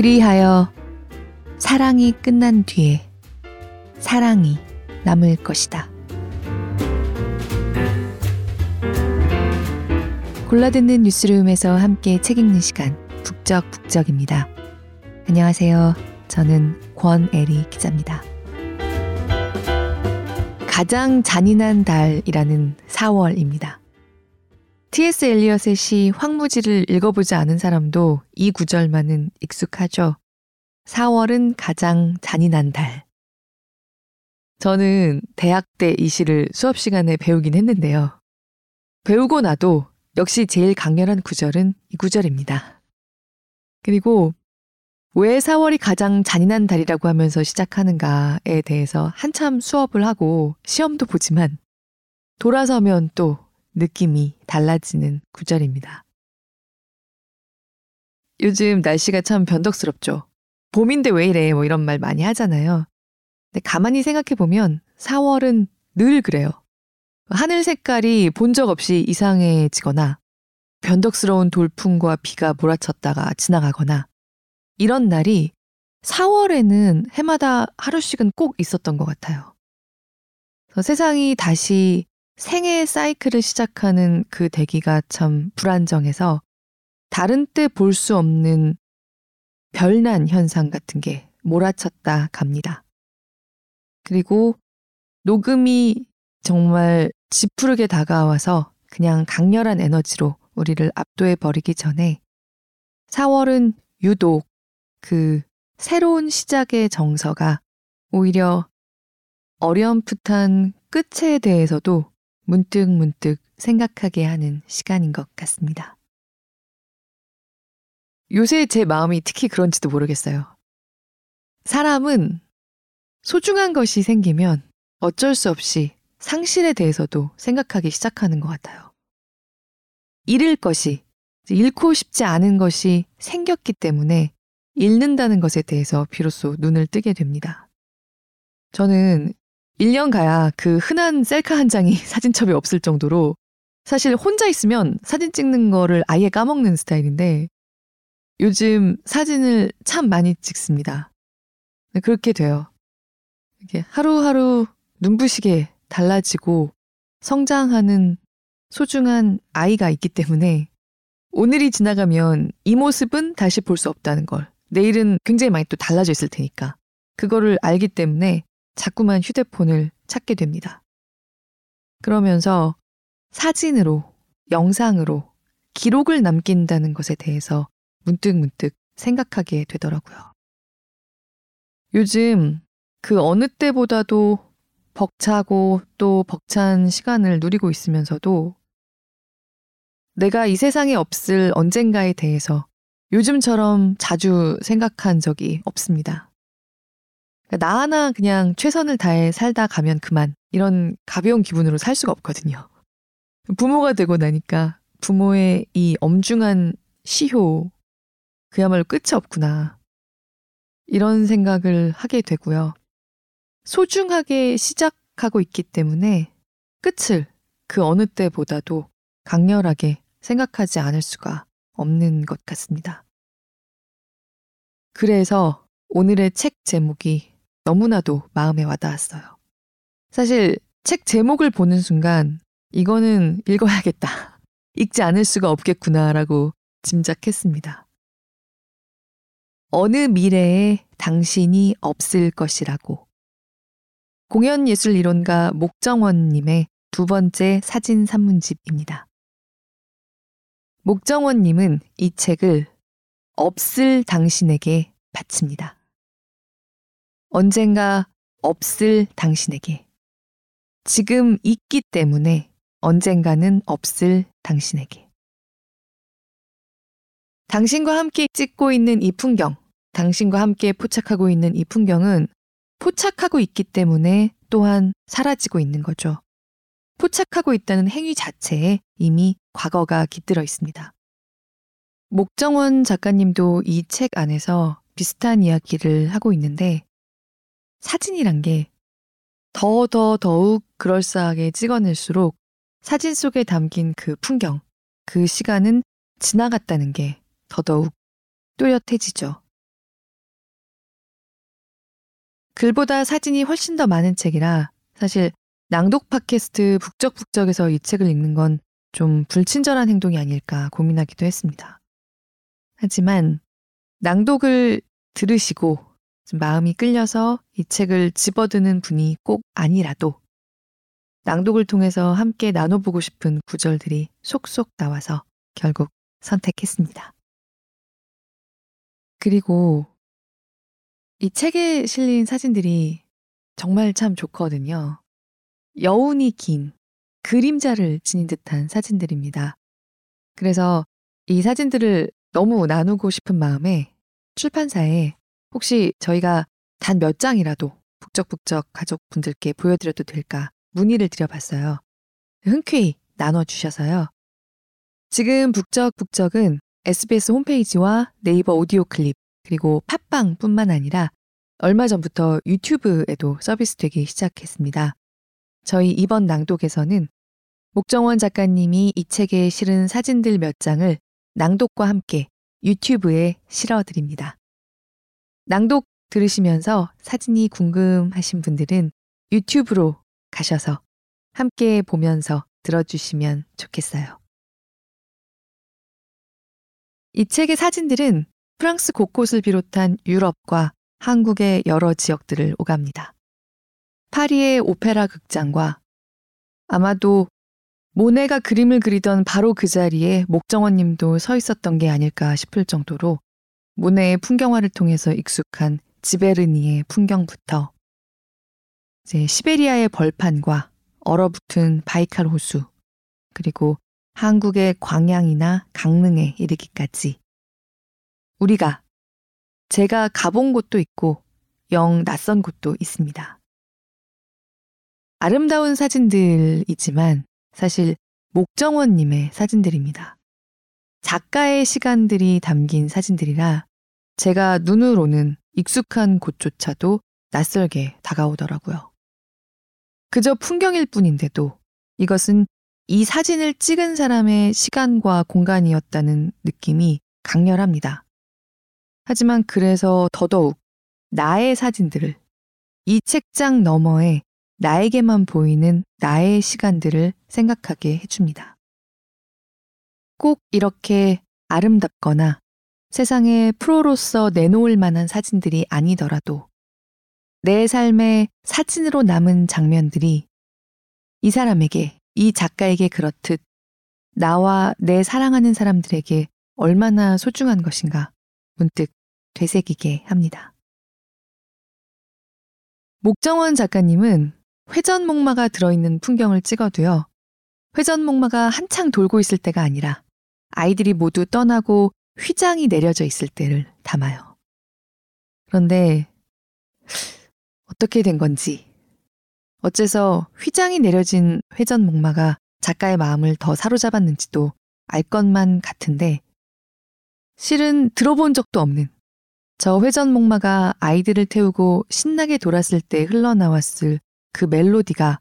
그리하여 사랑이 끝난 뒤에 사랑이 남을 것이다. 골라듣는 뉴스룸에서 함께 책 읽는 시간 북적북적입니다. 안녕하세요. 저는 권애리 기자입니다. 가장 잔인한 달이라는 4월입니다. T.S. 엘리엇의 시 황무지를 읽어보지 않은 사람도 이 구절만은 익숙하죠. 4월은 가장 잔인한 달. 저는 대학 때 이 시를 수업 시간에 배우긴 했는데요. 배우고 나도 역시 제일 강렬한 구절은 이 구절입니다. 그리고 왜 4월이 가장 잔인한 달이라고 하면서 시작하는가에 대해서 한참 수업을 하고 시험도 보지만 돌아서면 또 느낌이 달라지는 구절입니다. 요즘 날씨가 참 변덕스럽죠. 봄인데 왜 이래 뭐 이런 말 많이 하잖아요. 근데 가만히 생각해 보면 4월은 늘 그래요. 하늘 색깔이 본 적 없이 이상해지거나 변덕스러운 돌풍과 비가 몰아쳤다가 지나가거나 이런 날이 4월에는 해마다 하루씩은 꼭 있었던 것 같아요. 세상이 다시 생애 사이클을 시작하는 그 대기가 참 불안정해서 다른 때 볼 수 없는 별난 현상 같은 게 몰아쳤다 갑니다. 그리고 녹음이 정말 지푸르게 다가와서 그냥 강렬한 에너지로 우리를 압도해 버리기 전에 4월은 유독 그 새로운 시작의 정서가 오히려 어렴풋한 끝에 대해서도 문득 문득 생각하게 하는 시간인 것 같습니다. 요새 제 마음이 특히 그런지도 모르겠어요. 사람은 소중한 것이 생기면 어쩔 수 없이 상실에 대해서도 생각하기 시작하는 것 같아요. 잃을 것이, 잃고 싶지 않은 것이 생겼기 때문에 잃는다는 것에 대해서 비로소 눈을 뜨게 됩니다. 저는 1년 가야 그 흔한 셀카 한 장이 사진첩에 없을 정도로 사실 혼자 있으면 사진 찍는 거를 아예 까먹는 스타일인데 요즘 사진을 참 많이 찍습니다. 네, 그렇게 돼요. 이게 하루하루 눈부시게 달라지고 성장하는 소중한 아이가 있기 때문에 오늘이 지나가면 이 모습은 다시 볼 수 없다는 걸. 내일은 굉장히 많이 또 달라져 있을 테니까. 그거를 알기 때문에 자꾸만 휴대폰을 찾게 됩니다. 그러면서 사진으로, 영상으로 기록을 남긴다는 것에 대해서 문득 문득 생각하게 되더라고요. 요즘 그 어느 때보다도 벅차고 또 벅찬 시간을 누리고 있으면서도 내가 이 세상에 없을 언젠가에 대해서 요즘처럼 자주 생각한 적이 없습니다. 그러니까 나 하나 그냥 최선을 다해 살다 가면 그만 이런 가벼운 기분으로 살 수가 없거든요. 부모가 되고 나니까 부모의 이 엄중한 시효 그야말로 끝이 없구나. 이런 생각을 하게 되고요. 소중하게 시작하고 있기 때문에 끝을 그 어느 때보다도 강렬하게 생각하지 않을 수가 없는 것 같습니다. 그래서 오늘의 책 제목이 너무나도 마음에 와닿았어요. 사실 책 제목을 보는 순간 이거는 읽어야겠다. 읽지 않을 수가 없겠구나라고 짐작했습니다. 어느 미래에 당신이 없을 것이라고. 공연예술이론가 목정원님의 두 번째 사진 산문집입니다. 목정원님은 이 책을 없을 당신에게 바칩니다. 언젠가 없을 당신에게. 지금 있기 때문에 언젠가는 없을 당신에게. 당신과 함께 찍고 있는 이 풍경, 당신과 함께 포착하고 있는 이 풍경은 포착하고 있기 때문에 또한 사라지고 있는 거죠. 포착하고 있다는 행위 자체에 이미 과거가 깃들어 있습니다. 목정원 작가님도 이 책 안에서 비슷한 이야기를 하고 있는데 사진이란 게 더 더 더욱 그럴싸하게 찍어낼수록 사진 속에 담긴 그 풍경, 그 시간은 지나갔다는 게 더더욱 뚜렷해지죠. 글보다 사진이 훨씬 더 많은 책이라 사실 낭독 팟캐스트 북적북적에서 이 책을 읽는 건 좀 불친절한 행동이 아닐까 고민하기도 했습니다. 하지만 낭독을 들으시고 마음이 끌려서 이 책을 집어드는 분이 꼭 아니라도 낭독을 통해서 함께 나눠보고 싶은 구절들이 속속 나와서 결국 선택했습니다. 그리고 이 책에 실린 사진들이 정말 참 좋거든요. 여운이 긴 그림자를 지닌 듯한 사진들입니다. 그래서 이 사진들을 너무 나누고 싶은 마음에 출판사에 혹시 저희가 단 몇 장이라도 북적북적 가족분들께 보여드려도 될까 문의를 드려봤어요. 흔쾌히 나눠주셔서요. 지금 북적북적은 SBS 홈페이지와 네이버 오디오 클립 그리고 팟빵뿐만 아니라 얼마 전부터 유튜브에도 서비스되기 시작했습니다. 저희 이번 낭독에서는 목정원 작가님이 이 책에 실은 사진들 몇 장을 낭독과 함께 유튜브에 실어드립니다. 낭독 들으시면서 사진이 궁금하신 분들은 유튜브로 가셔서 함께 보면서 들어주시면 좋겠어요. 이 책의 사진들은 프랑스 곳곳을 비롯한 유럽과 한국의 여러 지역들을 오갑니다. 파리의 오페라 극장과 아마도 모네가 그림을 그리던 바로 그 자리에 목정원 님도 서 있었던 게 아닐까 싶을 정도로 모네의 풍경화를 통해서 익숙한 지베르니의 풍경부터 이제 시베리아의 벌판과 얼어붙은 바이칼 호수 그리고 한국의 광양이나 강릉에 이르기까지 우리가 제가 가본 곳도 있고 영 낯선 곳도 있습니다. 아름다운 사진들이지만 사실 목정원님의 사진들입니다. 작가의 시간들이 담긴 사진들이라 제가 눈으로는 익숙한 곳조차도 낯설게 다가오더라고요. 그저 풍경일 뿐인데도 이것은 이 사진을 찍은 사람의 시간과 공간이었다는 느낌이 강렬합니다. 하지만 그래서 더더욱 나의 사진들을 이 책장 너머에 나에게만 보이는 나의 시간들을 생각하게 해줍니다. 꼭 이렇게 아름답거나 세상에 프로로서 내놓을 만한 사진들이 아니더라도 내 삶의 사진으로 남은 장면들이 이 사람에게, 이 작가에게 그렇듯 나와 내 사랑하는 사람들에게 얼마나 소중한 것인가 문득 되새기게 합니다. 목정원 작가님은 회전목마가 들어있는 풍경을 찍어도요. 회전목마가 한창 돌고 있을 때가 아니라 아이들이 모두 떠나고 휘장이 내려져 있을 때를 담아요. 그런데 어떻게 된 건지 어째서 휘장이 내려진 회전 목마가 작가의 마음을 더 사로잡았는지도 알 것만 같은데 실은 들어본 적도 없는 저 회전 목마가 아이들을 태우고 신나게 돌았을 때 흘러나왔을 그 멜로디가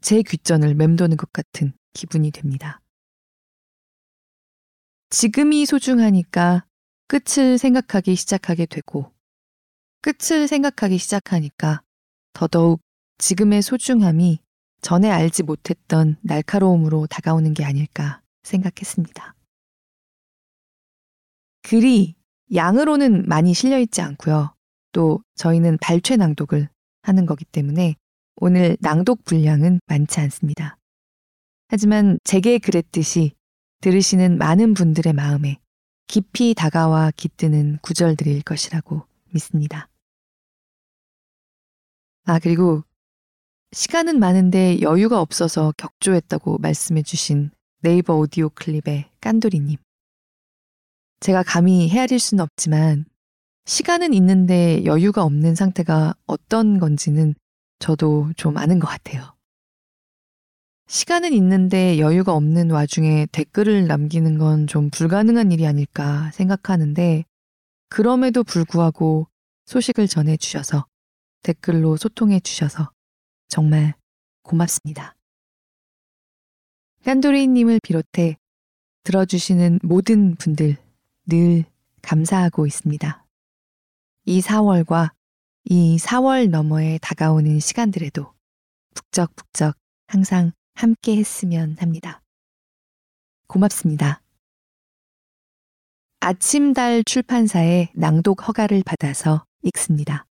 제 귓전을 맴도는 것 같은 기분이 됩니다. 지금이 소중하니까 끝을 생각하기 시작하게 되고, 끝을 생각하기 시작하니까 더더욱 지금의 소중함이 전에 알지 못했던 날카로움으로 다가오는 게 아닐까 생각했습니다. 글이 양으로는 많이 실려 있지 않고요. 또 저희는 발췌 낭독을 하는 거기 때문에 오늘 낭독 분량은 많지 않습니다. 하지만 제게 그랬듯이 들으시는 많은 분들의 마음에 깊이 다가와 깃드는 구절들일 것이라고 믿습니다. 아, 그리고 시간은 많은데 여유가 없어서 격조했다고 말씀해 주신 네이버 오디오 클립의 깐돌이님. 제가 감히 헤아릴 수는 없지만 시간은 있는데 여유가 없는 상태가 어떤 건지는 저도 좀 아는 것 같아요. 시간은 있는데 여유가 없는 와중에 댓글을 남기는 건 좀 불가능한 일이 아닐까 생각하는데 그럼에도 불구하고 소식을 전해 주셔서 댓글로 소통해 주셔서 정말 고맙습니다. 깐도리님을 비롯해 들어주시는 모든 분들 늘 감사하고 있습니다. 이 4월과 이 4월 너머에 다가오는 시간들에도 북적북적 항상 함께 했으면 합니다. 고맙습니다. 아침달 출판사의 낭독 허가를 받아서 읽습니다.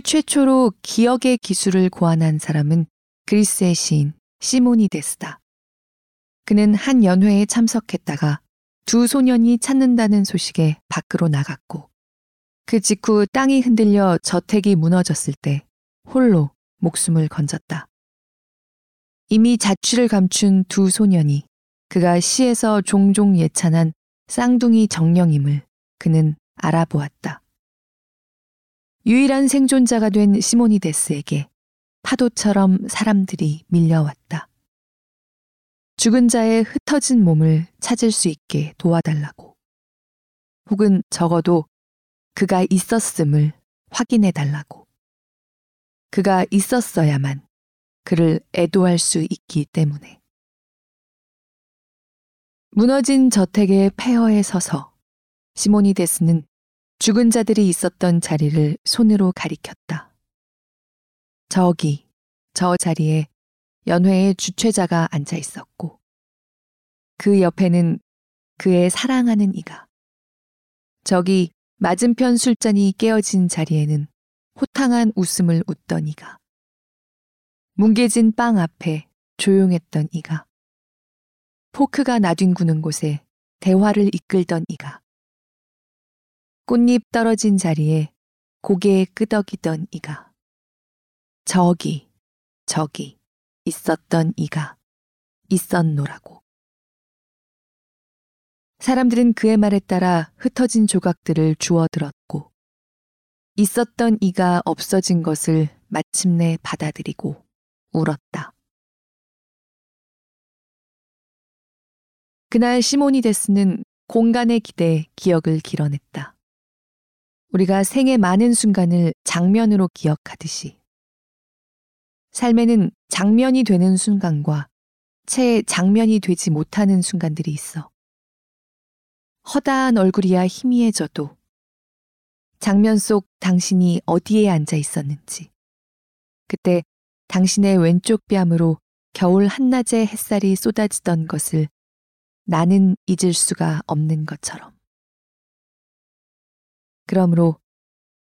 최초로 기억의 기술을 고안한 사람은 그리스의 시인 시모니데스다. 그는 한 연회에 참석했다가 두 소년이 찾는다는 소식에 밖으로 나갔고 그 직후 땅이 흔들려 저택이 무너졌을 때 홀로 목숨을 건졌다. 이미 자취를 감춘 두 소년이 그가 시에서 종종 예찬한 쌍둥이 정령임을 그는 알아보았다. 유일한 생존자가 된 시모니데스에게 파도처럼 사람들이 밀려왔다. 죽은 자의 흩어진 몸을 찾을 수 있게 도와달라고. 혹은 적어도 그가 있었음을 확인해 달라고. 그가 있었어야만 그를 애도할 수 있기 때문에. 무너진 저택의 폐허에 서서 시모니데스는 죽은 자들이 있었던 자리를 손으로 가리켰다. 저기, 저 자리에 연회의 주최자가 앉아 있었고, 그 옆에는 그의 사랑하는 이가, 저기 맞은편 술잔이 깨어진 자리에는 호탕한 웃음을 웃던 이가, 뭉개진 빵 앞에 조용했던 이가, 포크가 나뒹구는 곳에 대화를 이끌던 이가, 꽃잎 떨어진 자리에 고개 끄덕이던 이가 저기 저기 있었던 이가 있었노라고. 사람들은 그의 말에 따라 흩어진 조각들을 주워 들었고 있었던 이가 없어진 것을 마침내 받아들이고 울었다. 그날 시모니 데스는 공간에 기대 기억을 길어냈다. 우리가 생의 많은 순간을 장면으로 기억하듯이 삶에는 장면이 되는 순간과 채 장면이 되지 못하는 순간들이 있어. 허다한 얼굴이야 희미해져도 장면 속 당신이 어디에 앉아 있었는지, 그때 당신의 왼쪽 뺨으로 겨울 한낮의 햇살이 쏟아지던 것을 나는 잊을 수가 없는 것처럼. 그러므로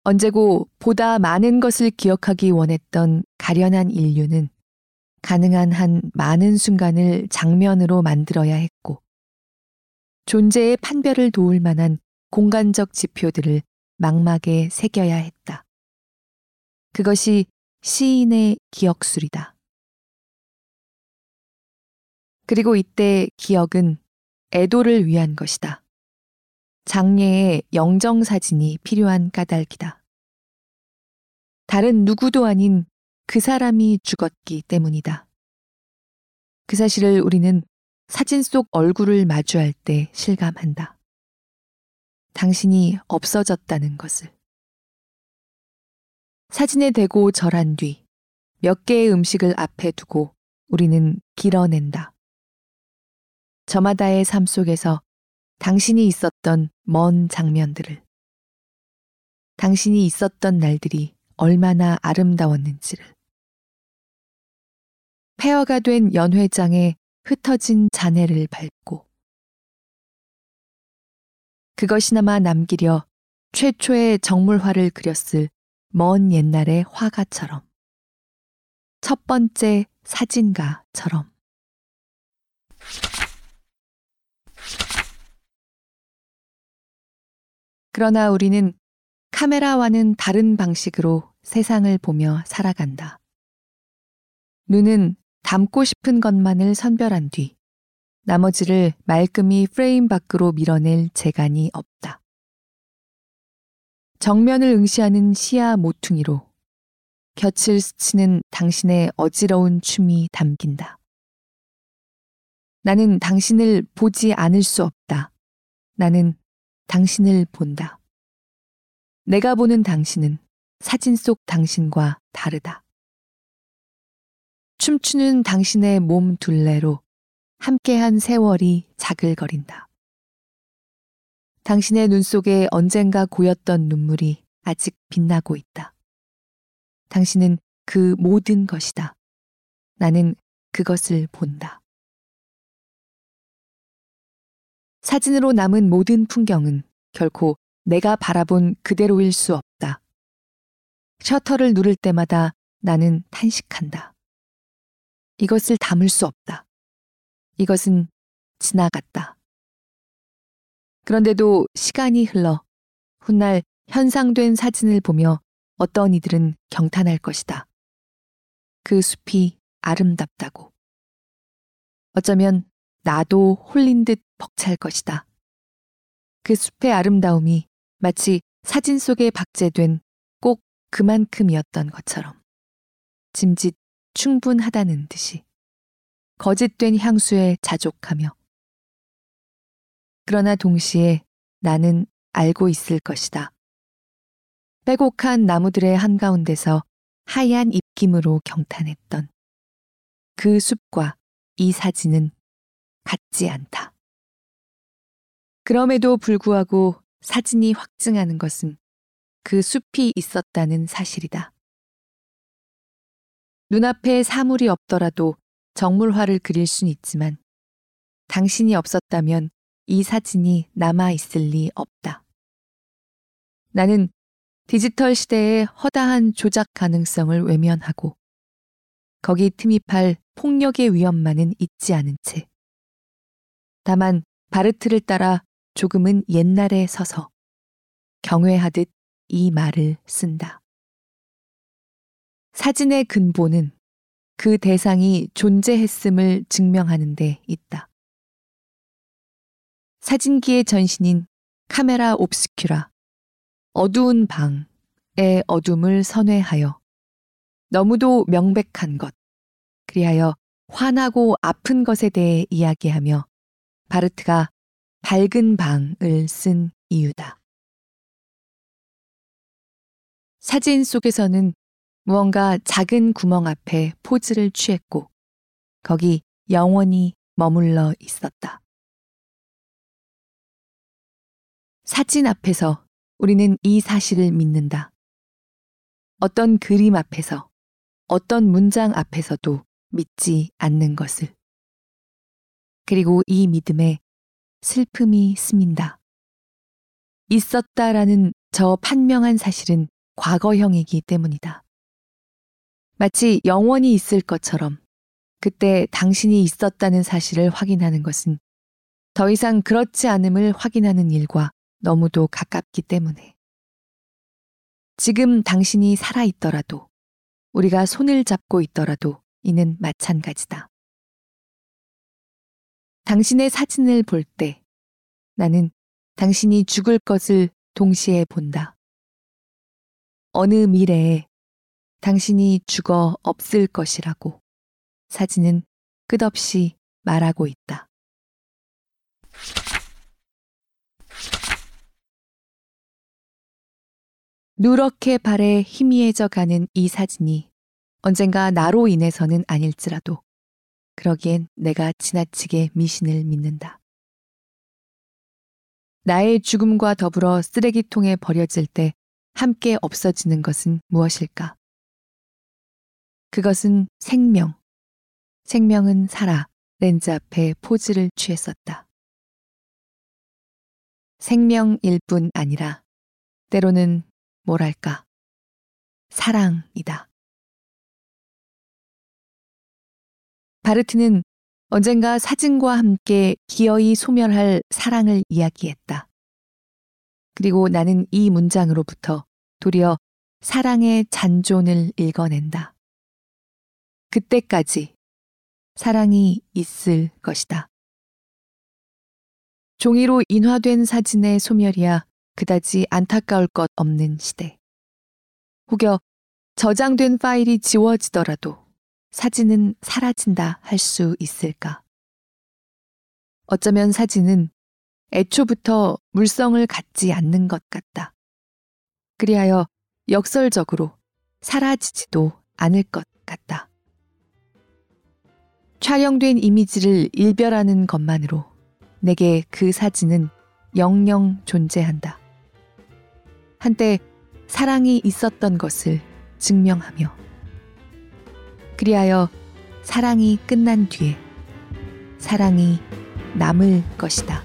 언제고 보다 많은 것을 기억하기 원했던 가련한 인류는 가능한 한 많은 순간을 장면으로 만들어야 했고, 존재의 판별을 도울 만한 공간적 지표들을 망막에 새겨야 했다. 그것이 시인의 기억술이다. 그리고 이때 기억은 애도를 위한 것이다. 장례의 영정 사진이 필요한 까닭이다. 다른 누구도 아닌 그 사람이 죽었기 때문이다. 그 사실을 우리는 사진 속 얼굴을 마주할 때 실감한다. 당신이 없어졌다는 것을. 사진에 대고 절한 뒤 몇 개의 음식을 앞에 두고 우리는 길어낸다. 저마다의 삶 속에서 당신이 있었던 먼 장면들을, 당신이 있었던 날들이 얼마나 아름다웠는지를, 폐허가 된 연회장에 흩어진 잔해를 밟고, 그것이나마 남기려 최초의 정물화를 그렸을 먼 옛날의 화가처럼, 첫 번째 사진가처럼. 그러나 우리는 카메라와는 다른 방식으로 세상을 보며 살아간다. 눈은 담고 싶은 것만을 선별한 뒤 나머지를 말끔히 프레임 밖으로 밀어낼 재간이 없다. 정면을 응시하는 시야 모퉁이로 곁을 스치는 당신의 어지러운 춤이 담긴다. 나는 당신을 보지 않을 수 없다. 나는 당신을 본다. 내가 보는 당신은 사진 속 당신과 다르다. 춤추는 당신의 몸 둘레로 함께한 세월이 자글거린다. 당신의 눈 속에 언젠가 고였던 눈물이 아직 빛나고 있다. 당신은 그 모든 것이다. 나는 그것을 본다. 사진으로 남은 모든 풍경은 결코 내가 바라본 그대로일 수 없다. 셔터를 누를 때마다 나는 탄식한다. 이것을 담을 수 없다. 이것은 지나갔다. 그런데도 시간이 흘러 훗날 현상된 사진을 보며 어떤 이들은 경탄할 것이다. 그 숲이 아름답다고. 어쩌면 나도 홀린 듯 벅찰 것이다. 그 숲의 아름다움이 마치 사진 속에 박제된 꼭 그만큼이었던 것처럼. 짐짓 충분하다는 듯이. 거짓된 향수에 자족하며. 그러나 동시에 나는 알고 있을 것이다. 빼곡한 나무들의 한가운데서 하얀 입김으로 경탄했던 그 숲과 이 사진은 같지 않다. 그럼에도 불구하고 사진이 확증하는 것은 그 숲이 있었다는 사실이다. 눈앞에 사물이 없더라도 정물화를 그릴 순 있지만 당신이 없었다면 이 사진이 남아 있을 리 없다. 나는 디지털 시대의 허다한 조작 가능성을 외면하고 거기 틈입할 폭력의 위험만은 잊지 않은 채 다만 바르트를 따라 조금은 옛날에 서서 경외하듯 이 말을 쓴다. 사진의 근본은 그 대상이 존재했음을 증명하는 데 있다. 사진기의 전신인 카메라 옵스큐라, 어두운 방의 어둠을 선회하여 너무도 명백한 것, 그리하여 화나고 아픈 것에 대해 이야기하며 바르트가 밝은 방을 쓴 이유다. 사진 속에서는 무언가 작은 구멍 앞에 포즈를 취했고 거기 영원히 머물러 있었다. 사진 앞에서 우리는 이 사실을 믿는다. 어떤 그림 앞에서, 어떤 문장 앞에서도 믿지 않는 것을. 그리고 이 믿음에 슬픔이 스민다. 있었다라는 저 판명한 사실은 과거형이기 때문이다. 마치 영원히 있을 것처럼 그때 당신이 있었다는 사실을 확인하는 것은 더 이상 그렇지 않음을 확인하는 일과 너무도 가깝기 때문에. 지금 당신이 살아있더라도, 우리가 손을 잡고 있더라도 이는 마찬가지다. 당신의 사진을 볼 때 나는 당신이 죽을 것을 동시에 본다. 어느 미래에 당신이 죽어 없을 것이라고 사진은 끝없이 말하고 있다. 누렇게 발에 희미해져 가는 이 사진이 언젠가 나로 인해서는 아닐지라도 그러기엔 내가 지나치게 미신을 믿는다. 나의 죽음과 더불어 쓰레기통에 버려질 때 함께 없어지는 것은 무엇일까? 그것은 생명. 생명은 살아 렌즈 앞에 포즈를 취했었다. 생명일 뿐 아니라 때로는 뭐랄까, 사랑이다. 바르트는 언젠가 사진과 함께 기어이 소멸할 사랑을 이야기했다. 그리고 나는 이 문장으로부터 도리어 사랑의 잔존을 읽어낸다. 그때까지 사랑이 있을 것이다. 종이로 인화된 사진의 소멸이야 그다지 안타까울 것 없는 시대. 혹여 저장된 파일이 지워지더라도 사진은 사라진다 할 수 있을까? 어쩌면 사진은 애초부터 물성을 갖지 않는 것 같다. 그리하여 역설적으로 사라지지도 않을 것 같다. 촬영된 이미지를 일별하는 것만으로 내게 그 사진은 영영 존재한다. 한때 사랑이 있었던 것을 증명하며 그리하여 사랑이 끝난 뒤에 사랑이 남을 것이다.